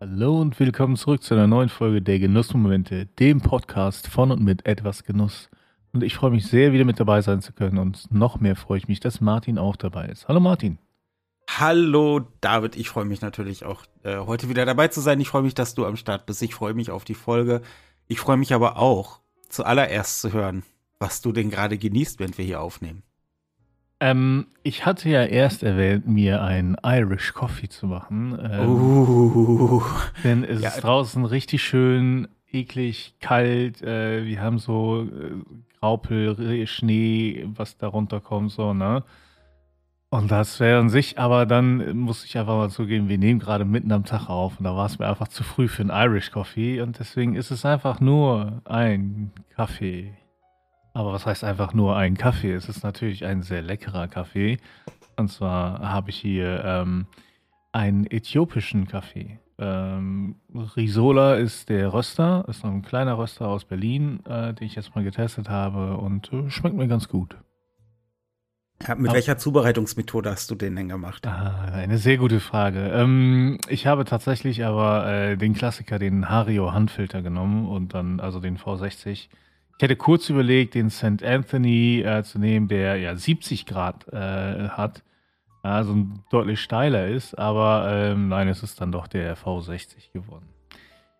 Hallo und willkommen zurück zu einer neuen Folge der Genussmomente, dem Podcast von und mit etwas Genuss. Und ich freue mich sehr, wieder mit dabei sein zu können. Und noch mehr freue ich mich, dass Martin auch dabei ist. Hallo Martin. Hallo David, ich freue mich natürlich auch äh, heute wieder dabei zu sein. Ich freue mich, dass du am Start bist. Ich freue mich auf die Folge. Ich freue mich aber auch, zuallererst zu hören, was du denn gerade genießt, während wir hier aufnehmen. Ähm, ich hatte ja erst erwähnt, mir einen Irish Coffee zu machen. Ähm, Uh, Denn es Ja. ist draußen richtig schön, eklig, kalt. Äh, wir haben so äh, Graupel, Schnee, was da runterkommt, so, ne? Und das wäre an sich, aber dann muss ich einfach mal zugeben, wir nehmen gerade mitten am Tag auf und da war es mir einfach zu früh für einen Irish Coffee und deswegen ist es einfach nur ein Kaffee. Aber was heißt einfach nur ein Kaffee? Es ist natürlich ein sehr leckerer Kaffee. Und zwar habe ich hier ähm, einen äthiopischen Kaffee. Ähm, Risola ist der Röster, ist ein kleiner Röster aus Berlin, äh, den ich jetzt mal getestet habe und äh, schmeckt mir ganz gut. ja, mit welcher Zubereitungsmethode hast du den denn gemacht? Ah, eine sehr gute Frage. Ähm, ich habe tatsächlich aber äh, den Klassiker, den Hario Handfilter genommen und dann also den V60. Ich hätte kurz überlegt, den St. Anthony äh, zu nehmen, der ja 70 Grad äh, hat, also deutlich steiler ist, aber ähm, nein, es ist dann doch der V60 geworden.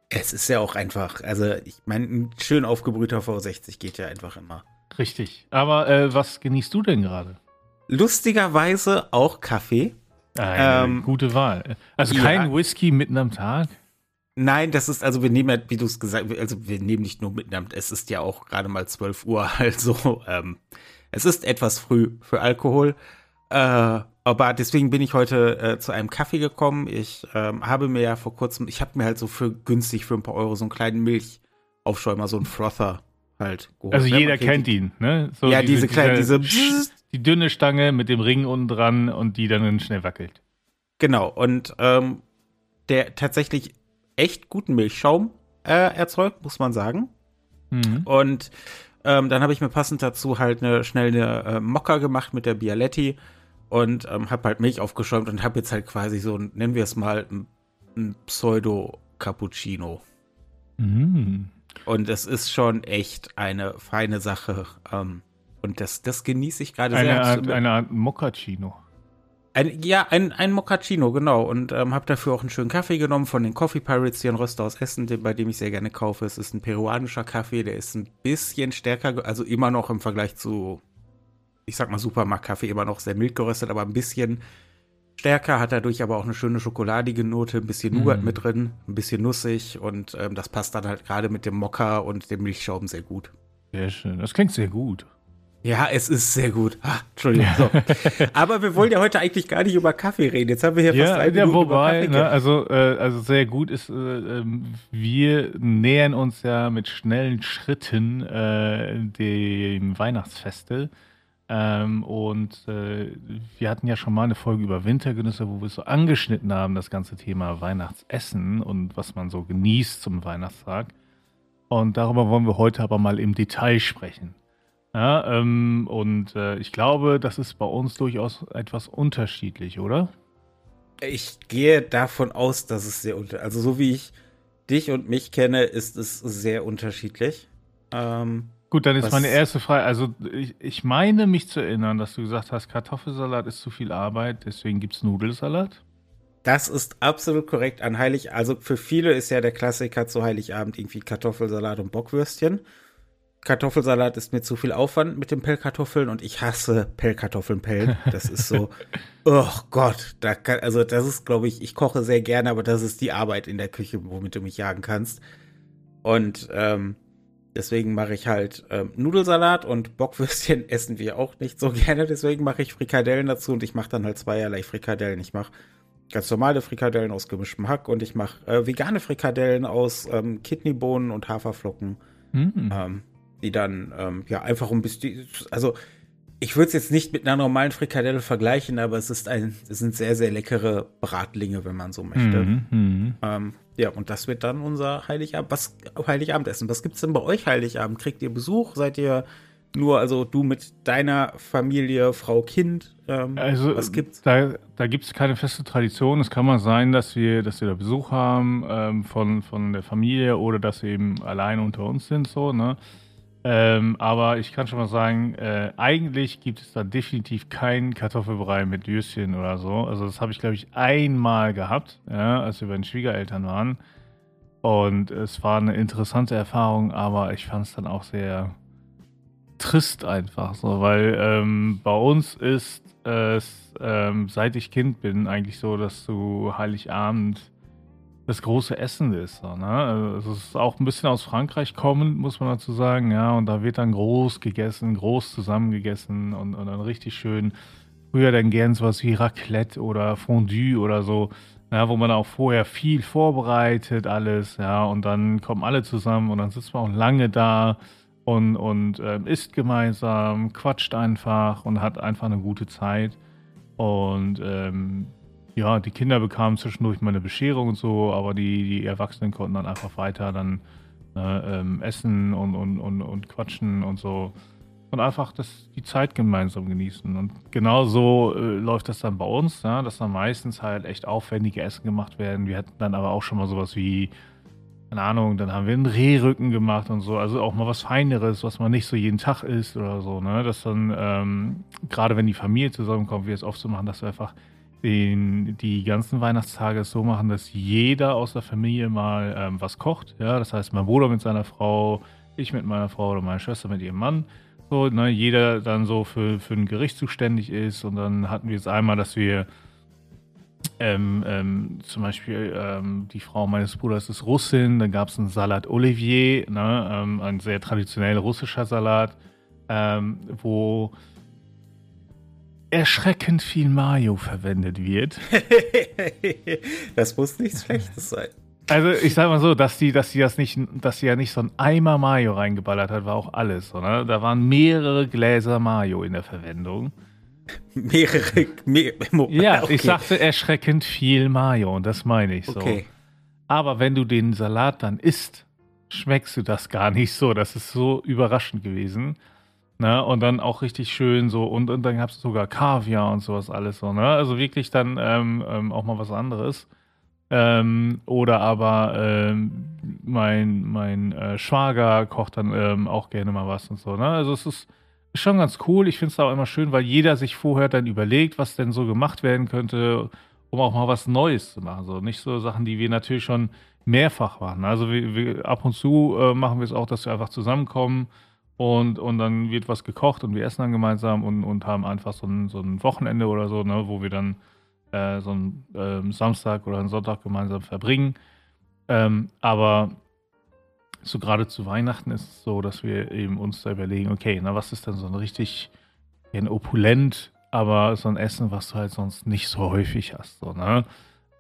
Es ist ja auch einfach, also ich meine, ein schön aufgebrühter V60 geht ja einfach immer. Richtig. Aber äh, was genießt du denn gerade? Lustigerweise auch Kaffee. Eine Ähm, gute Wahl. Also ja. kein Whisky mitten am Tag? Nein, das ist, also wir nehmen ja, wie du es gesagt hast, also wir nehmen nicht nur miteinander, es ist ja auch gerade mal 12 Uhr, also ähm, es ist etwas früh für Alkohol. Äh, aber deswegen bin ich heute äh, zu einem Kaffee gekommen. Ich ähm, habe mir ja vor kurzem, ich habe mir halt so für günstig für ein paar Euro so einen kleinen Milchaufschäumer, so einen Frother halt geholt. Also ne? jeder Man kennt ihn, ne? So Ja, diese, kleine, diese, die dünne Stange mit dem Ring unten dran und die dann schnell wackelt. Genau, und ähm, der tatsächlich echt guten Milchschaum äh, erzeugt, muss man sagen. Mhm. Und ähm, dann habe ich mir passend dazu halt eine schnell eine äh, Mokka gemacht mit der Bialetti und ähm, habe halt Milch aufgeschäumt und habe jetzt halt quasi so, nennen wir es mal, ein, ein Pseudo-Cappuccino. Mhm. Und es ist schon echt eine feine Sache. Ähm, und das, das genieße ich gerade sehr. Art, eine Art Moccacino. Ein, ja, ein, ein Moccacino, genau. Und ähm, habe dafür auch einen schönen Kaffee genommen von den Coffee Pirates, hier ein Röster aus Essen, den, bei dem ich sehr gerne kaufe. Es ist ein peruanischer Kaffee, der ist ein bisschen stärker, also immer noch im Vergleich zu, ich sag mal, Supermarktkaffee, immer noch sehr mild geröstet, aber ein bisschen stärker, hat dadurch aber auch eine schöne schokoladige Note, ein bisschen Nougat Mm. mit drin, ein bisschen nussig und ähm, das passt dann halt gerade mit dem Mokka und dem Milchschaum sehr gut. Sehr schön. Das klingt sehr gut. Ja, es ist sehr gut. Ah, Entschuldigung. So. Aber wir wollen ja heute eigentlich gar nicht über Kaffee reden. Jetzt haben wir hier Ja, fast drei ja Minuten über wobei, Kaffee ne, also, äh, also sehr gut ist, äh, ähm, wir nähern uns ja mit schnellen Schritten äh, dem Weihnachtsfeste. Ähm, und äh, wir hatten ja schon mal eine Folge über Wintergenüsse, wo wir so angeschnitten haben, das ganze Thema Weihnachtsessen und was man so genießt zum Weihnachtstag. Und darüber wollen wir heute aber mal im Detail sprechen. Ja, ähm, und äh, ich glaube, das ist bei uns durchaus etwas unterschiedlich, oder? Ich gehe davon aus, dass es sehr unter, also so wie ich dich und mich kenne, ist es sehr unterschiedlich. Ähm, Gut, dann ist meine erste Frage. Also, ich, ich meine mich zu erinnern, dass du gesagt hast, Kartoffelsalat ist zu viel Arbeit, deswegen gibt es Nudelsalat. das ist absolut korrekt an Heilig. Also für viele ist ja der Klassiker zu Heiligabend irgendwie Kartoffelsalat und Bockwürstchen. Kartoffelsalat ist mir zu viel Aufwand mit den Pellkartoffeln und ich hasse Pellkartoffeln pellen. Das ist so, oh Gott, da kann, also das ist, glaube ich, ich koche sehr gerne, aber das ist die Arbeit in der Küche, womit du mich jagen kannst. Und ähm, deswegen mache ich halt ähm, Nudelsalat und Bockwürstchen essen wir auch nicht so gerne. Deswegen mache ich Frikadellen dazu und ich mache dann halt zweierlei Frikadellen. Ich mache ganz normale Frikadellen aus gemischtem Hack und ich mache äh, vegane Frikadellen aus ähm, Kidneybohnen und Haferflocken Hm. ähm, die dann ähm, ja einfach ein bisschen, also ich würde es jetzt nicht mit einer normalen Frikadelle vergleichen, aber es ist ein, es sind sehr, sehr leckere Bratlinge, wenn man so möchte. Mhm, mhm. Ähm, ja, und das wird dann unser Heiligabend, was, Heiligabendessen. Was gibt's denn bei euch Heiligabend? Kriegt ihr Besuch? Seid ihr Nur also du mit deiner Familie, Frau, Kind. Ähm, also was gibt's? Da, da gibt es keine feste Tradition. Es kann mal sein, dass wir, dass wir da Besuch haben ähm, von, von der Familie oder dass wir eben allein unter uns sind, so, ne? Ähm, aber ich kann schon mal sagen, äh, eigentlich gibt es da definitiv keinen Kartoffelbrei mit Würstchen oder so. Also das habe ich, glaube ich, einmal gehabt, ja, als wir bei den Schwiegereltern waren. Und es war eine interessante Erfahrung, aber ich fand es dann auch sehr trist einfach so, weil ähm, bei uns ist es, ähm, seit ich Kind bin, eigentlich so, dass zu Heiligabend das große Essen ist. So, ne? Also es ist auch ein bisschen aus Frankreich kommend, muss man dazu sagen, ja, und da wird dann groß gegessen, groß zusammengegessen und, und dann richtig schön. Früher dann gern sowas wie Raclette oder Fondue oder so, ja, wo man auch vorher viel vorbereitet, alles, ja, und dann kommen alle zusammen und dann sitzt man auch lange da und, und äh, isst gemeinsam, quatscht einfach und hat einfach eine gute Zeit. Und ähm, ja, die Kinder bekamen zwischendurch mal eine Bescherung und so, aber die, die Erwachsenen konnten dann einfach weiter dann äh, ähm, essen und, und, und, und quatschen und so. Und einfach das, die Zeit gemeinsam genießen. Und genau so äh, läuft das dann bei uns, ja, dass dann meistens halt echt aufwendige Essen gemacht werden. Wir hatten dann aber auch schon mal sowas wie keine Ahnung, dann haben wir einen Rehrücken gemacht und so. Also auch mal was Feineres, was man nicht so jeden Tag isst oder so. Ne? Dass dann, ähm, gerade wenn die Familie zusammenkommt, wie es oft so machen, dass wir einfach den, die ganzen Weihnachtstage so machen, dass jeder aus der Familie mal ähm, was kocht. Ja, das heißt, mein Bruder mit seiner Frau, ich mit meiner Frau oder meine Schwester mit ihrem Mann. So, ne, jeder dann so für, für ein Gericht zuständig ist. Und dann hatten wir es einmal, dass wir ähm, ähm, zum Beispiel ähm, die Frau meines Bruders ist Russin, dann gab es einen Salat Olivier, ne, ähm, ein sehr traditionell russischer Salat, ähm, wo erschreckend viel Mayo verwendet wird. das muss nichts Schlechtes sein. Also ich sag mal so, dass die, dass die das nicht, dass sie ja nicht so ein Eimer Mayo reingeballert hat, war auch alles. Oder? Da waren mehrere Gläser Mayo in der Verwendung mehrere. Mehr, ja, okay. ich sagte erschreckend viel Mayo und das meine ich so. Okay. Aber wenn du den Salat dann isst, schmeckst du das gar nicht so. Das ist so überraschend gewesen. Ne? Und dann auch richtig schön so. Und, und dann gab es sogar Kaviar und sowas alles so. Ne? Also wirklich dann ähm, ähm, auch mal was anderes. Ähm, oder aber ähm, mein, mein äh, Schwager kocht dann ähm, auch gerne mal was und so. Ne? Also es ist schon ganz cool. Ich finde es auch immer schön, weil jeder sich vorher dann überlegt, was denn so gemacht werden könnte, um auch mal was Neues zu machen. So nicht so Sachen, die wir natürlich schon mehrfach machen. Also wir, wir, ab und zu äh, machen wir es auch, dass wir einfach zusammenkommen und, und dann wird was gekocht und wir essen dann gemeinsam und, und haben einfach so ein, so ein Wochenende oder so, ne, wo wir dann äh, so einen äh, Samstag oder einen Sonntag gemeinsam verbringen. Ähm, aber so gerade zu Weihnachten ist es so, dass wir eben uns da überlegen, okay, na was ist denn so ein richtig ein opulent, aber so ein Essen, was du halt sonst nicht so häufig hast, so, ne?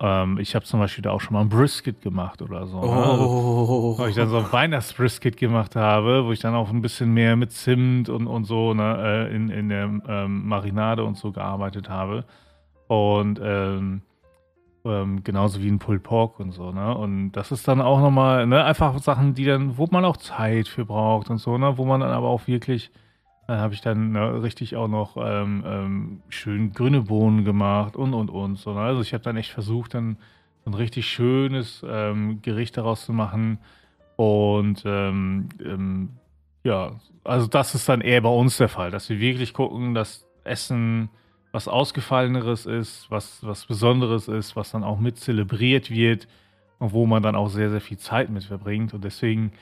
Ähm, ich habe zum Beispiel da auch schon mal ein Brisket gemacht oder so. Ne? Oh. Ne? Wo ich dann so ein Weihnachtsbrisket gemacht habe, wo ich dann auch ein bisschen mehr mit Zimt und, und so ne, äh, in, in der ähm, Marinade und so gearbeitet habe. Und ähm, ähm, genauso wie ein Pulled Pork und so, ne? Und das ist dann auch nochmal, ne, einfach Sachen, die dann, wo man auch Zeit für braucht und so, ne? Wo man dann aber auch wirklich, dann habe ich dann ne, richtig auch noch ähm, ähm, schön grüne Bohnen gemacht und und und so. Ne? Also ich habe dann echt versucht, dann ein richtig schönes ähm, Gericht daraus zu machen. Und ähm, ähm, ja, also das ist dann eher bei uns der Fall, dass wir wirklich gucken, dass Essen was Ausgefalleneres ist, was, was Besonderes ist, was dann auch mit zelebriert wird und wo man dann auch sehr, sehr viel Zeit mit verbringt. Und deswegen,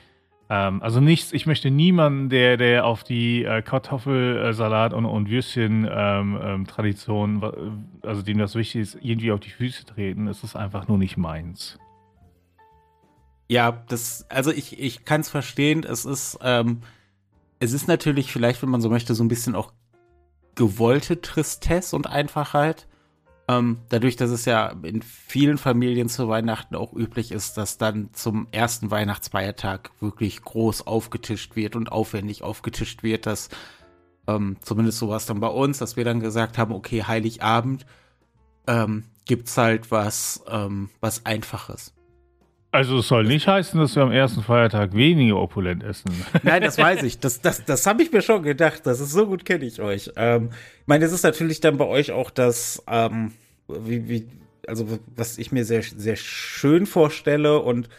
ähm, also nichts, ich möchte niemanden, der, der auf die äh, Kartoffelsalat und, und Würstchen-Tradition, ähm, ähm, also dem das wichtig ist, irgendwie auf die Füße treten. Es ist einfach nur nicht meins. Ja, das, also ich, ich kann es verstehen. Es ist, ähm, es ist natürlich vielleicht, wenn man so möchte, so ein bisschen auch gewollte Tristesse und Einfachheit. Ähm, dadurch, dass es ja in vielen Familien zu Weihnachten auch üblich ist, dass dann zum ersten Weihnachtsfeiertag wirklich groß aufgetischt wird und aufwendig aufgetischt wird, dass ähm, zumindest so war es dann bei uns, dass wir dann gesagt haben, okay, Heiligabend ähm, gibt's halt was, ähm, was Einfaches. Also es soll nicht heißen, dass wir am ersten Feiertag weniger opulent essen. Nein, das weiß ich. Das, das, das habe ich mir schon gedacht. Das ist so gut kenne ich euch. Ähm, ich meine, es ist natürlich dann bei euch auch das, ähm, wie, wie, also was ich mir sehr, sehr schön vorstelle und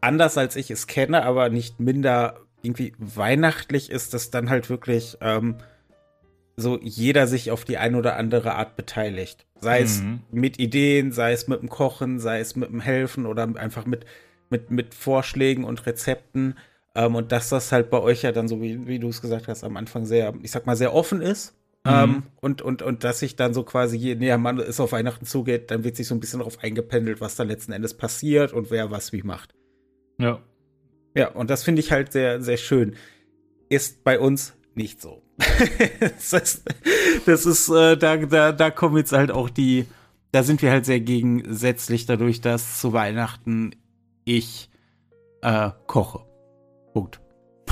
anders als ich es kenne, aber nicht minder irgendwie weihnachtlich ist, dass dann halt wirklich ähm, so jeder sich auf die eine oder andere Art beteiligt. Sei es mhm. mit Ideen, sei es mit dem Kochen, sei es mit dem Helfen oder einfach mit, mit, mit Vorschlägen und Rezepten. Ähm, und dass das halt bei euch ja dann so, wie, wie du es gesagt hast, am Anfang sehr, ich sag mal, sehr offen ist. Mhm. Ähm, und, und, und dass sich dann so quasi, je näher man es auf Weihnachten zugeht, dann wird sich so ein bisschen darauf eingependelt, was da letzten Endes passiert und wer was wie macht. Ja. Ja, und das finde ich halt sehr, sehr schön. Ist bei uns nicht so. das ist, das ist äh, da, da, da kommen jetzt halt auch die, da sind wir halt sehr gegensätzlich dadurch, dass zu Weihnachten ich äh, koche. Punkt.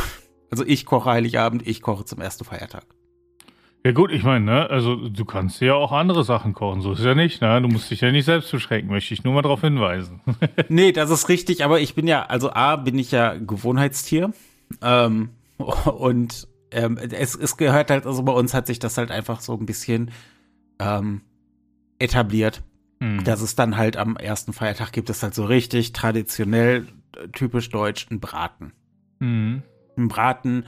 Also ich koche Heiligabend, ich koche zum ersten Feiertag. Ja gut, ich meine, ne, also du kannst ja auch andere Sachen kochen, so ist ja nicht, ne? Du musst dich ja nicht selbst beschränken, möchte ich nur mal darauf hinweisen. nee, das ist richtig, aber ich bin ja, also A, bin ich ja Gewohnheitstier. Ähm, und ähm, es, es gehört halt, also bei uns hat sich das halt einfach so ein bisschen ähm, etabliert, mhm. dass es dann halt am ersten Feiertag gibt es halt so richtig traditionell, typisch deutsch, einen Braten. Mhm. Ein Braten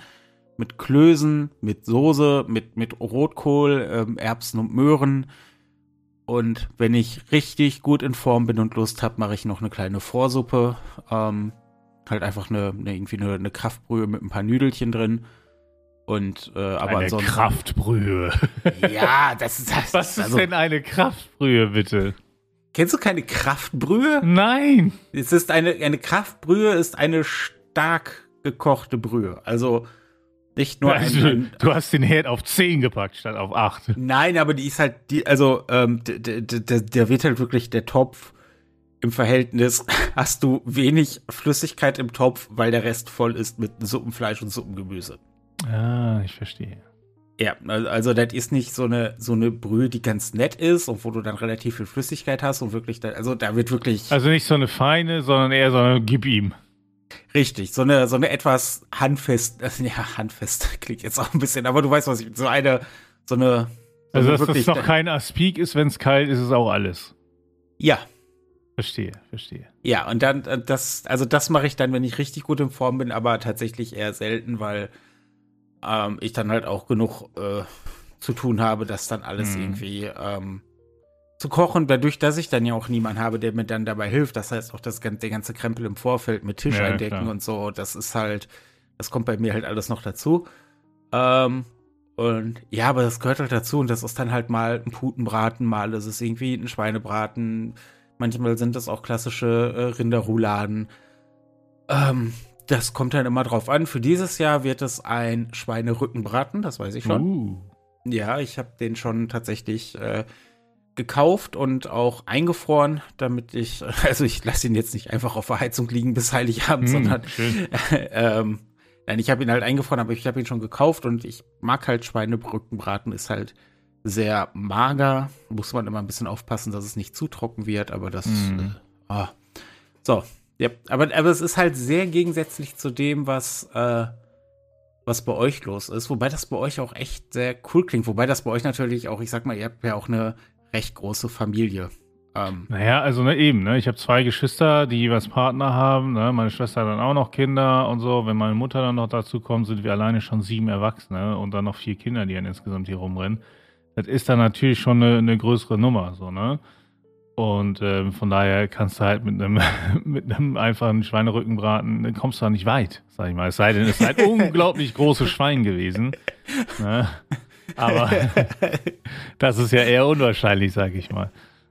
mit Klößen, mit Soße, mit, mit Rotkohl, ähm, Erbsen und Möhren. Und wenn ich richtig gut in Form bin und Lust habe, mache ich noch eine kleine Vorsuppe. Ähm, halt einfach eine, eine irgendwie eine, eine, Kraftbrühe mit ein paar Nüdelchen drin. Und äh, aber eine ansonsten. Kraftbrühe. Ja, das ist das. Was ist also, denn eine Kraftbrühe, bitte? Kennst du keine Kraftbrühe? Nein. Es ist eine, eine Kraftbrühe ist eine stark gekochte Brühe. Also nicht nur also, ein, Du hast den Herd auf 10 gepackt statt auf 8. Nein, aber die ist halt, die, also, ähm, der wird halt wirklich der Topf im Verhältnis, hast du wenig Flüssigkeit im Topf, weil der Rest voll ist mit Suppenfleisch und Suppengemüse. Ah, ich verstehe. Ja, also das ist nicht so eine so eine Brühe, die ganz nett ist und wo du dann relativ viel Flüssigkeit hast und wirklich, da, also da wird wirklich. Also nicht so eine feine, sondern eher so eine Gib ihm. Richtig, so eine, so eine etwas handfest, ja, handfest klingt jetzt auch ein bisschen, aber du weißt, was ich, so eine, so eine. So also, dass wirklich, das noch kein Aspik ist, wenn es kalt ist, ist auch alles. Ja. Verstehe, verstehe. Ja, und dann, äh, das, also das mache ich dann, wenn ich richtig gut in Form bin, aber tatsächlich eher selten, weil ähm, ich dann halt auch genug äh, zu tun habe, dass dann alles hm. irgendwie ähm, zu kochen, dadurch, dass ich dann ja auch niemanden habe, der mir dann dabei hilft. Das heißt auch das, der ganze Krempel im Vorfeld mit Tisch ja, eindecken klar. und so, das ist halt, das kommt bei mir halt alles noch dazu. Ähm, und ja, aber das gehört halt dazu und das ist dann halt mal ein Putenbraten, mal ist es irgendwie ein Schweinebraten, manchmal sind das auch klassische äh, Rinderrouladen. Ähm, das kommt dann immer drauf an. Für dieses Jahr wird es ein Schweinerückenbraten, das weiß ich schon. Uh. Ja, ich habe den schon tatsächlich äh, gekauft und auch eingefroren, damit ich, also ich lasse ihn jetzt nicht einfach auf der Heizung liegen bis Heiligabend, mm, sondern ähm, nein, ich habe ihn halt eingefroren, aber ich habe ihn schon gekauft und ich mag halt Schweinebrückenbraten, ist halt sehr mager, muss man immer ein bisschen aufpassen, dass es nicht zu trocken wird, aber das, mm. äh, oh. so, ja, aber, aber es ist halt sehr gegensätzlich zu dem, was, äh, was bei euch los ist. Wobei das bei euch auch echt sehr cool klingt. Wobei das bei euch natürlich auch, ich sag mal, ihr habt ja auch eine recht große Familie. Ähm, naja, also ne, eben, ne? Ich habe zwei Geschwister, die jeweils Partner haben, ne? Meine Schwester hat dann auch noch Kinder und so. Wenn meine Mutter dann noch dazu kommt, sind wir alleine schon sieben Erwachsene und dann noch vier Kinder, die dann insgesamt hier rumrennen. Das ist dann natürlich schon eine, eine größere Nummer, so, ne? Und ähm, von daher kannst du halt mit einem mit einem einfachen Schweinerückenbraten, dann kommst du da nicht weit, sag ich mal. Es sei denn, es ist halt unglaublich großes Schwein gewesen. Ne? Aber das ist ja eher unwahrscheinlich, sag ich mal.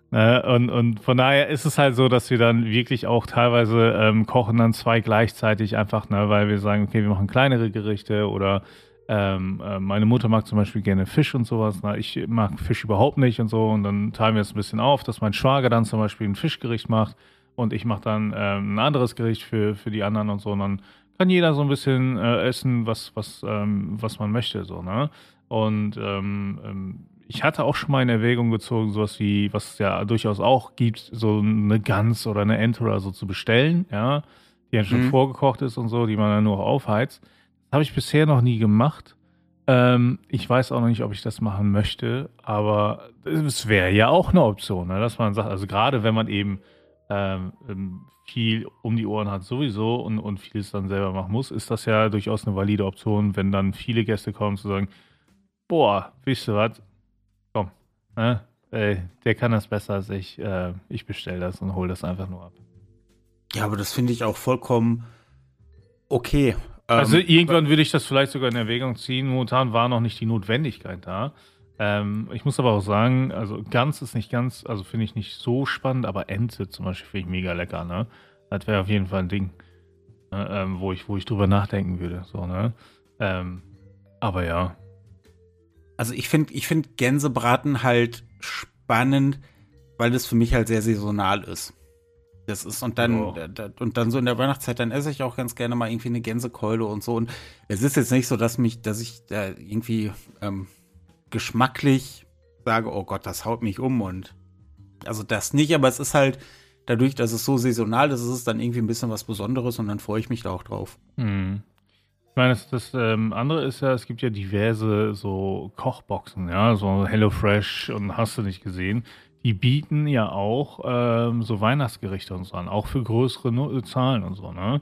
Ne? Und, und von daher ist es halt so, dass wir dann wirklich auch teilweise ähm, kochen dann zwei gleichzeitig einfach, ne, weil wir sagen, okay, wir machen kleinere Gerichte oder ähm, äh, meine Mutter mag zum Beispiel gerne Fisch und sowas. Na, ich mag Fisch überhaupt nicht und so. Und dann teilen wir es ein bisschen auf, dass mein Schwager dann zum Beispiel ein Fischgericht macht und ich mache dann ähm, ein anderes Gericht für, für die anderen und so. Und dann kann jeder so ein bisschen äh, essen, was, was, ähm, was man möchte. So, ne? Und ähm, ähm, ich hatte auch schon mal in Erwägung gezogen, sowas wie, was es ja durchaus auch gibt, so eine Gans oder eine Ente oder so zu bestellen, ja, die dann schon mhm. vorgekocht ist und so, die man dann nur aufheizt. Habe ich bisher noch nie gemacht. Ähm, ich weiß auch noch nicht, ob ich das machen möchte, aber es wäre ja auch eine Option, ne, dass man sagt, also gerade wenn man eben ähm, ähm, viel um die Ohren hat sowieso und, und vieles dann selber machen muss, ist das ja durchaus eine valide Option, wenn dann viele Gäste kommen, zu sagen, boah, wisst ihr was, komm, ne? Ey, der kann das besser als ich, äh, ich bestelle das und hole das einfach nur ab. Ja, aber das finde ich auch vollkommen okay. Also ähm, irgendwann würde ich das vielleicht sogar in Erwägung ziehen. Momentan war noch nicht die Notwendigkeit da. Ähm, ich muss aber auch sagen, also ganz ist nicht ganz, also finde ich nicht so spannend, aber Ente zum Beispiel finde ich mega lecker, ne? Das wäre auf jeden Fall ein Ding, ne? ähm, wo, ich, wo ich drüber nachdenken würde, so, ne? Ähm, aber ja. Also ich finde ich find Gänsebraten halt spannend, weil das für mich halt sehr saisonal ist. Das ist und dann oh. und dann so in der Weihnachtszeit, dann esse ich auch ganz gerne mal irgendwie eine Gänsekeule und so. Und es ist jetzt nicht so, dass mich, dass ich da irgendwie ähm, geschmacklich sage, oh Gott, das haut mich um und also das nicht, aber es ist halt dadurch, dass es so saisonal ist, ist es dann irgendwie ein bisschen was Besonderes und dann freue ich mich da auch drauf. Hm. Ich meine, das, das ähm, andere ist ja, es gibt ja diverse so Kochboxen, ja, so HelloFresh und hast du nicht gesehen. Die bieten ja auch ähm, so Weihnachtsgerichte und so an, auch für größere no Zahlen und so, ne?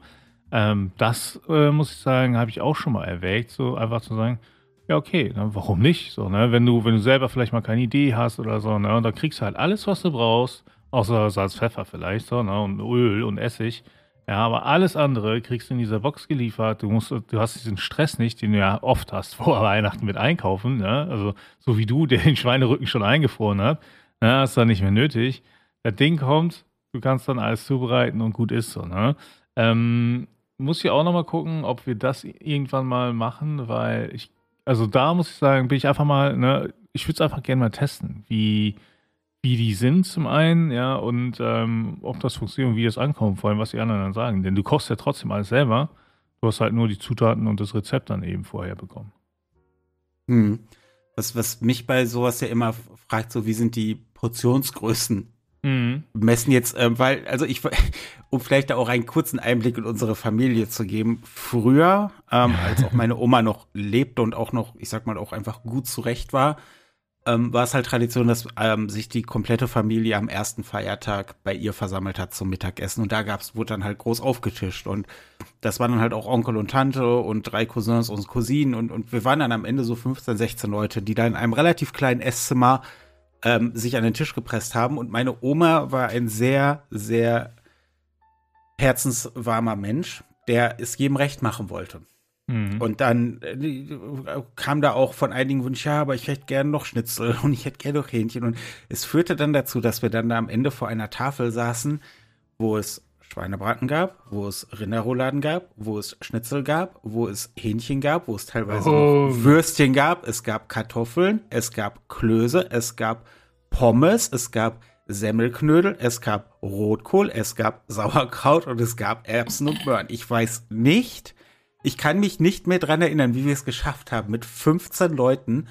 Ähm, das äh, muss ich sagen, habe ich auch schon mal erwägt, so einfach zu sagen, ja, okay, dann warum nicht? So, ne? Wenn du, wenn du selber vielleicht mal keine Idee hast oder so, ne? Und da kriegst du halt alles, was du brauchst, außer Salz, Pfeffer vielleicht, so, ne? Und Öl und Essig. Ja, aber alles andere kriegst du in dieser Box geliefert. Du musst, du hast diesen Stress nicht, den du ja oft hast vor Weihnachten mit Einkaufen, ne? Also, so wie du, der den Schweinerücken schon eingefroren hat, ne? Hast du nicht mehr nötig. Das Ding kommt, du kannst dann alles zubereiten und gut ist so, ne? Ähm, muss ich auch noch mal gucken, ob wir das irgendwann mal machen, weil ich also da muss ich sagen, bin ich einfach mal, ne, ich würde es einfach gerne mal testen, wie, wie die sind zum einen, ja, und ähm, ob das funktioniert und wie das ankommt, vor allem was die anderen dann sagen. Denn du kochst ja trotzdem alles selber. Du hast halt nur die Zutaten und das Rezept dann eben vorher bekommen. Hm. Was, was mich bei sowas ja immer fragt, so wie sind die Portionsgrößen Mhm. Messen jetzt, äh, weil, also ich, um vielleicht da auch einen kurzen Einblick in unsere Familie zu geben, früher, ähm, als auch meine Oma noch lebte und auch noch, ich sag mal, auch einfach gut zurecht war, ähm, war es halt Tradition, dass ähm, sich die komplette Familie am ersten Feiertag bei ihr versammelt hat zum Mittagessen und da gab's, wurde dann halt groß aufgetischt und das waren dann halt auch Onkel und Tante und drei Cousins und Cousinen und, und wir waren dann am Ende so 15, 16 Leute, die da in einem relativ kleinen Esszimmer ähm, sich an den Tisch gepresst haben. Und meine Oma war ein sehr, sehr herzenswarmer Mensch, der es jedem recht machen wollte. Mhm. Und dann äh, kam da auch von einigen Wunsch, ja, aber ich hätte gerne noch Schnitzel und ich hätte gerne noch Hähnchen. Und es führte dann dazu, dass wir dann da am Ende vor einer Tafel saßen, wo es Schweinebraten gab, wo es Rinderrouladen gab, wo es Schnitzel gab, wo es Hähnchen gab, wo es teilweise oh. Würstchen gab, es gab Kartoffeln, es gab Klöße, es gab Pommes, es gab Semmelknödel, es gab Rotkohl, es gab Sauerkraut und es gab Erbsen und Möhren. Ich weiß nicht, ich kann mich nicht mehr dran erinnern, wie wir es geschafft haben, mit 15 Leuten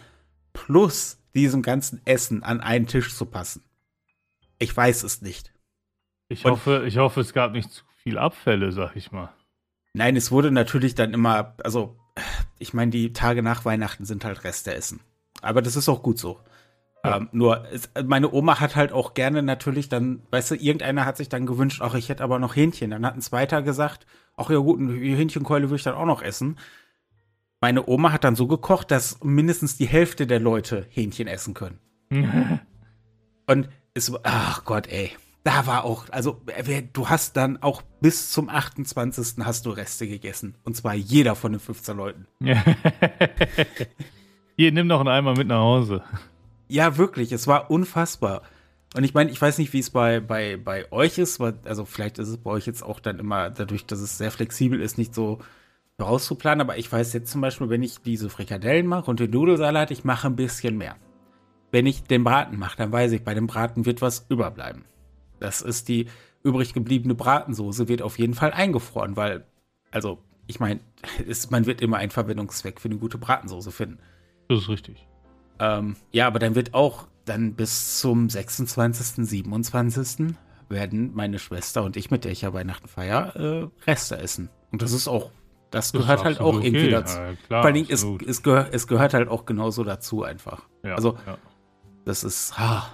plus diesem ganzen Essen an einen Tisch zu passen. Ich weiß es nicht. Ich hoffe, ich hoffe, es gab nicht zu viel Abfälle, sag ich mal. Nein, es wurde natürlich dann immer, also ich meine, die Tage nach Weihnachten sind halt Reste essen. Aber das ist auch gut so. Ja. Ähm, nur, es, meine Oma hat halt auch gerne natürlich dann, weißt du, irgendeiner hat sich dann gewünscht, ach, ich hätte aber noch Hähnchen. Dann hat ein zweiter gesagt, ach ja gut, eine Hähnchenkeule würde ich dann auch noch essen. Meine Oma hat dann so gekocht, dass mindestens die Hälfte der Leute Hähnchen essen können. Und es, ach Gott, ey. Da war auch, also du hast dann auch bis zum 28. hast du Reste gegessen. Und zwar jeder von den 15 Leuten. Hier, nimm noch einen Eimer mit nach Hause. Ja, wirklich, es war unfassbar. Und ich meine, ich weiß nicht, wie es bei, bei, bei euch ist, weil, also vielleicht ist es bei euch jetzt auch dann immer, dadurch, dass es sehr flexibel ist, nicht so rauszuplanen, aber ich weiß jetzt zum Beispiel, wenn ich diese Frikadellen mache und den Nudelsalat, ich mache ein bisschen mehr. Wenn ich den Braten mache, dann weiß ich, bei dem Braten wird was überbleiben. Das ist die übrig gebliebene Bratensoße, wird auf jeden Fall eingefroren, weil, also, ich meine, man wird immer einen Verwendungszweck für eine gute Bratensoße finden. Das ist richtig. Ähm, ja, aber dann wird auch dann bis zum 26., 27. werden meine Schwester und ich, mit der ich ja Weihnachten feier, äh, Reste essen. Und das ist auch, das, das gehört halt auch okay. irgendwie dazu. Ja, klar, Vor allem, es, es, gehör, es gehört halt auch genauso dazu einfach. Ja, also, ja. das ist. Ah,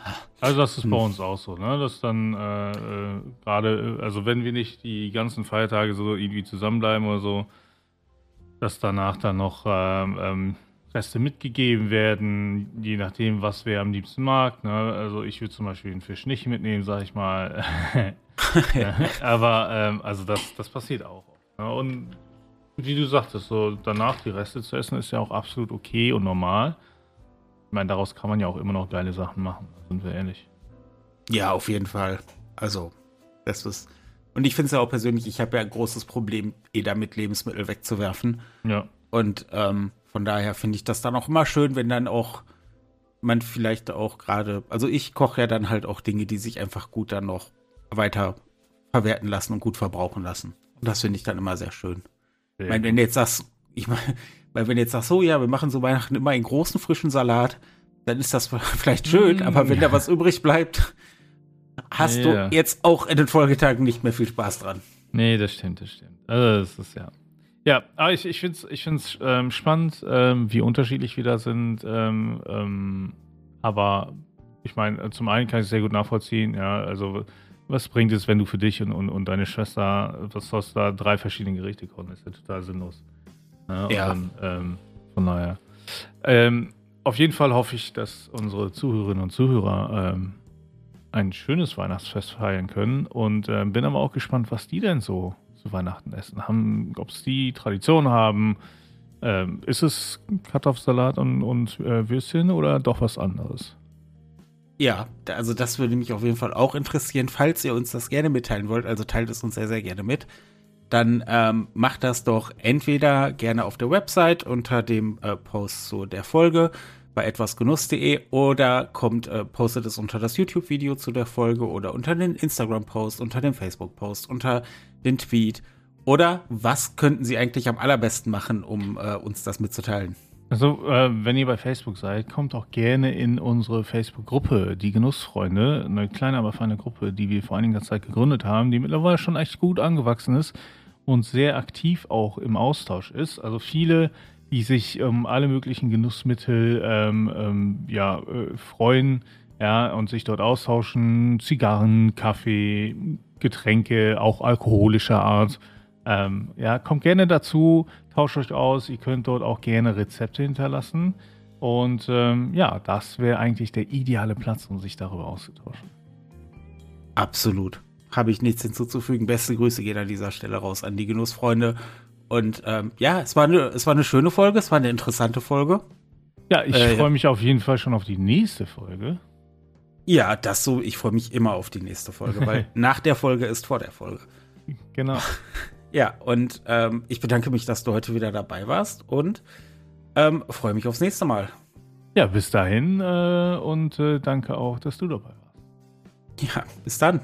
also, das ist bei hm. uns auch so, ne? Dass dann äh, äh, gerade, also wenn wir nicht die ganzen Feiertage so irgendwie zusammenbleiben oder so, dass danach dann noch ähm, ähm Reste mitgegeben werden, je nachdem, was wer am liebsten mag. Ne? Also ich würde zum Beispiel den Fisch nicht mitnehmen, sag ich mal. Aber ähm, also das, das passiert auch. Ne? Und wie du sagtest, so danach die Reste zu essen, ist ja auch absolut okay und normal. Ich meine, daraus kann man ja auch immer noch geile Sachen machen, sind wir ehrlich. Ja, auf jeden Fall. Also, das ist. Und ich finde es ja auch persönlich, ich habe ja ein großes Problem, eh damit Lebensmittel wegzuwerfen. Ja. Und ähm, von daher finde ich das dann auch immer schön, wenn dann auch man vielleicht auch gerade, also ich koche ja dann halt auch Dinge, die sich einfach gut dann noch weiter verwerten lassen und gut verbrauchen lassen. Und das finde ich dann immer sehr schön. Ich meine, wenn du jetzt sagst, ich meine, weil wenn du jetzt sagst, so ja, wir machen so Weihnachten immer einen großen frischen Salat, dann ist das vielleicht schön, mm, aber wenn ja. da was übrig bleibt, hast ja. du jetzt auch in den Folgetagen nicht mehr viel Spaß dran. Nee, das stimmt, das stimmt. Also das ist ja. Ja, aber ich, ich finde es ich find's, ähm, spannend, ähm, wie unterschiedlich wir da sind. Ähm, ähm aber ich meine, zum einen kann ich es sehr gut nachvollziehen, ja, also was bringt es, wenn du für dich und, und, und deine Schwester, was du da drei verschiedene Gerichte kochen? Das ist ja total sinnlos. Ja. ja. Dann, ähm, von daher. Ähm, auf jeden Fall hoffe ich, dass unsere Zuhörerinnen und Zuhörer ein schönes Weihnachtsfest feiern können und äh, bin aber auch gespannt, was die denn so zu Weihnachten essen? Haben, ob es die Tradition haben? Ähm, ist es Kartoffelsalat und, und äh, Würstchen oder doch was anderes? Ja, also das würde mich auf jeden Fall auch interessieren, falls ihr uns das gerne mitteilen wollt. Also teilt es uns sehr, sehr gerne mit. Dann ähm, macht das doch entweder gerne auf der Website unter dem äh, Post zu der Folge bei etwasgenuss.de oder kommt, äh, postet es unter das YouTube-Video zu der Folge oder unter den Instagram-Post, unter dem Facebook-Post, unter den Tweet. Oder was könnten Sie eigentlich am allerbesten machen, um äh, uns das mitzuteilen? Also, äh, wenn ihr bei Facebook seid, kommt auch gerne in unsere Facebook-Gruppe, die Genussfreunde. Eine kleine, aber feine Gruppe, die wir vor einiger Zeit gegründet haben, die mittlerweile schon echt gut angewachsen ist und sehr aktiv auch im Austausch ist. Also viele die sich um ähm, alle möglichen Genussmittel ähm, ähm, ja, äh, freuen ja, und sich dort austauschen. Zigarren, Kaffee, Getränke, auch alkoholischer Art. Ähm, ja, kommt gerne dazu, tauscht euch aus. Ihr könnt dort auch gerne Rezepte hinterlassen. Und ähm, ja, das wäre eigentlich der ideale Platz, um sich darüber auszutauschen. Absolut. Habe ich nichts hinzuzufügen. Beste Grüße gehen an dieser Stelle raus an die Genussfreunde und ähm, ja, es war, eine, es war eine schöne Folge, es war eine interessante Folge. Ja, ich äh, freue mich auf jeden Fall schon auf die nächste Folge. Ja, das so, ich freue mich immer auf die nächste Folge, weil nach der Folge ist vor der Folge. Genau. Ja, und ähm, ich bedanke mich, dass du heute wieder dabei warst und ähm, freue mich aufs nächste Mal. Ja, bis dahin äh, und äh, danke auch, dass du dabei warst. Ja, bis dann.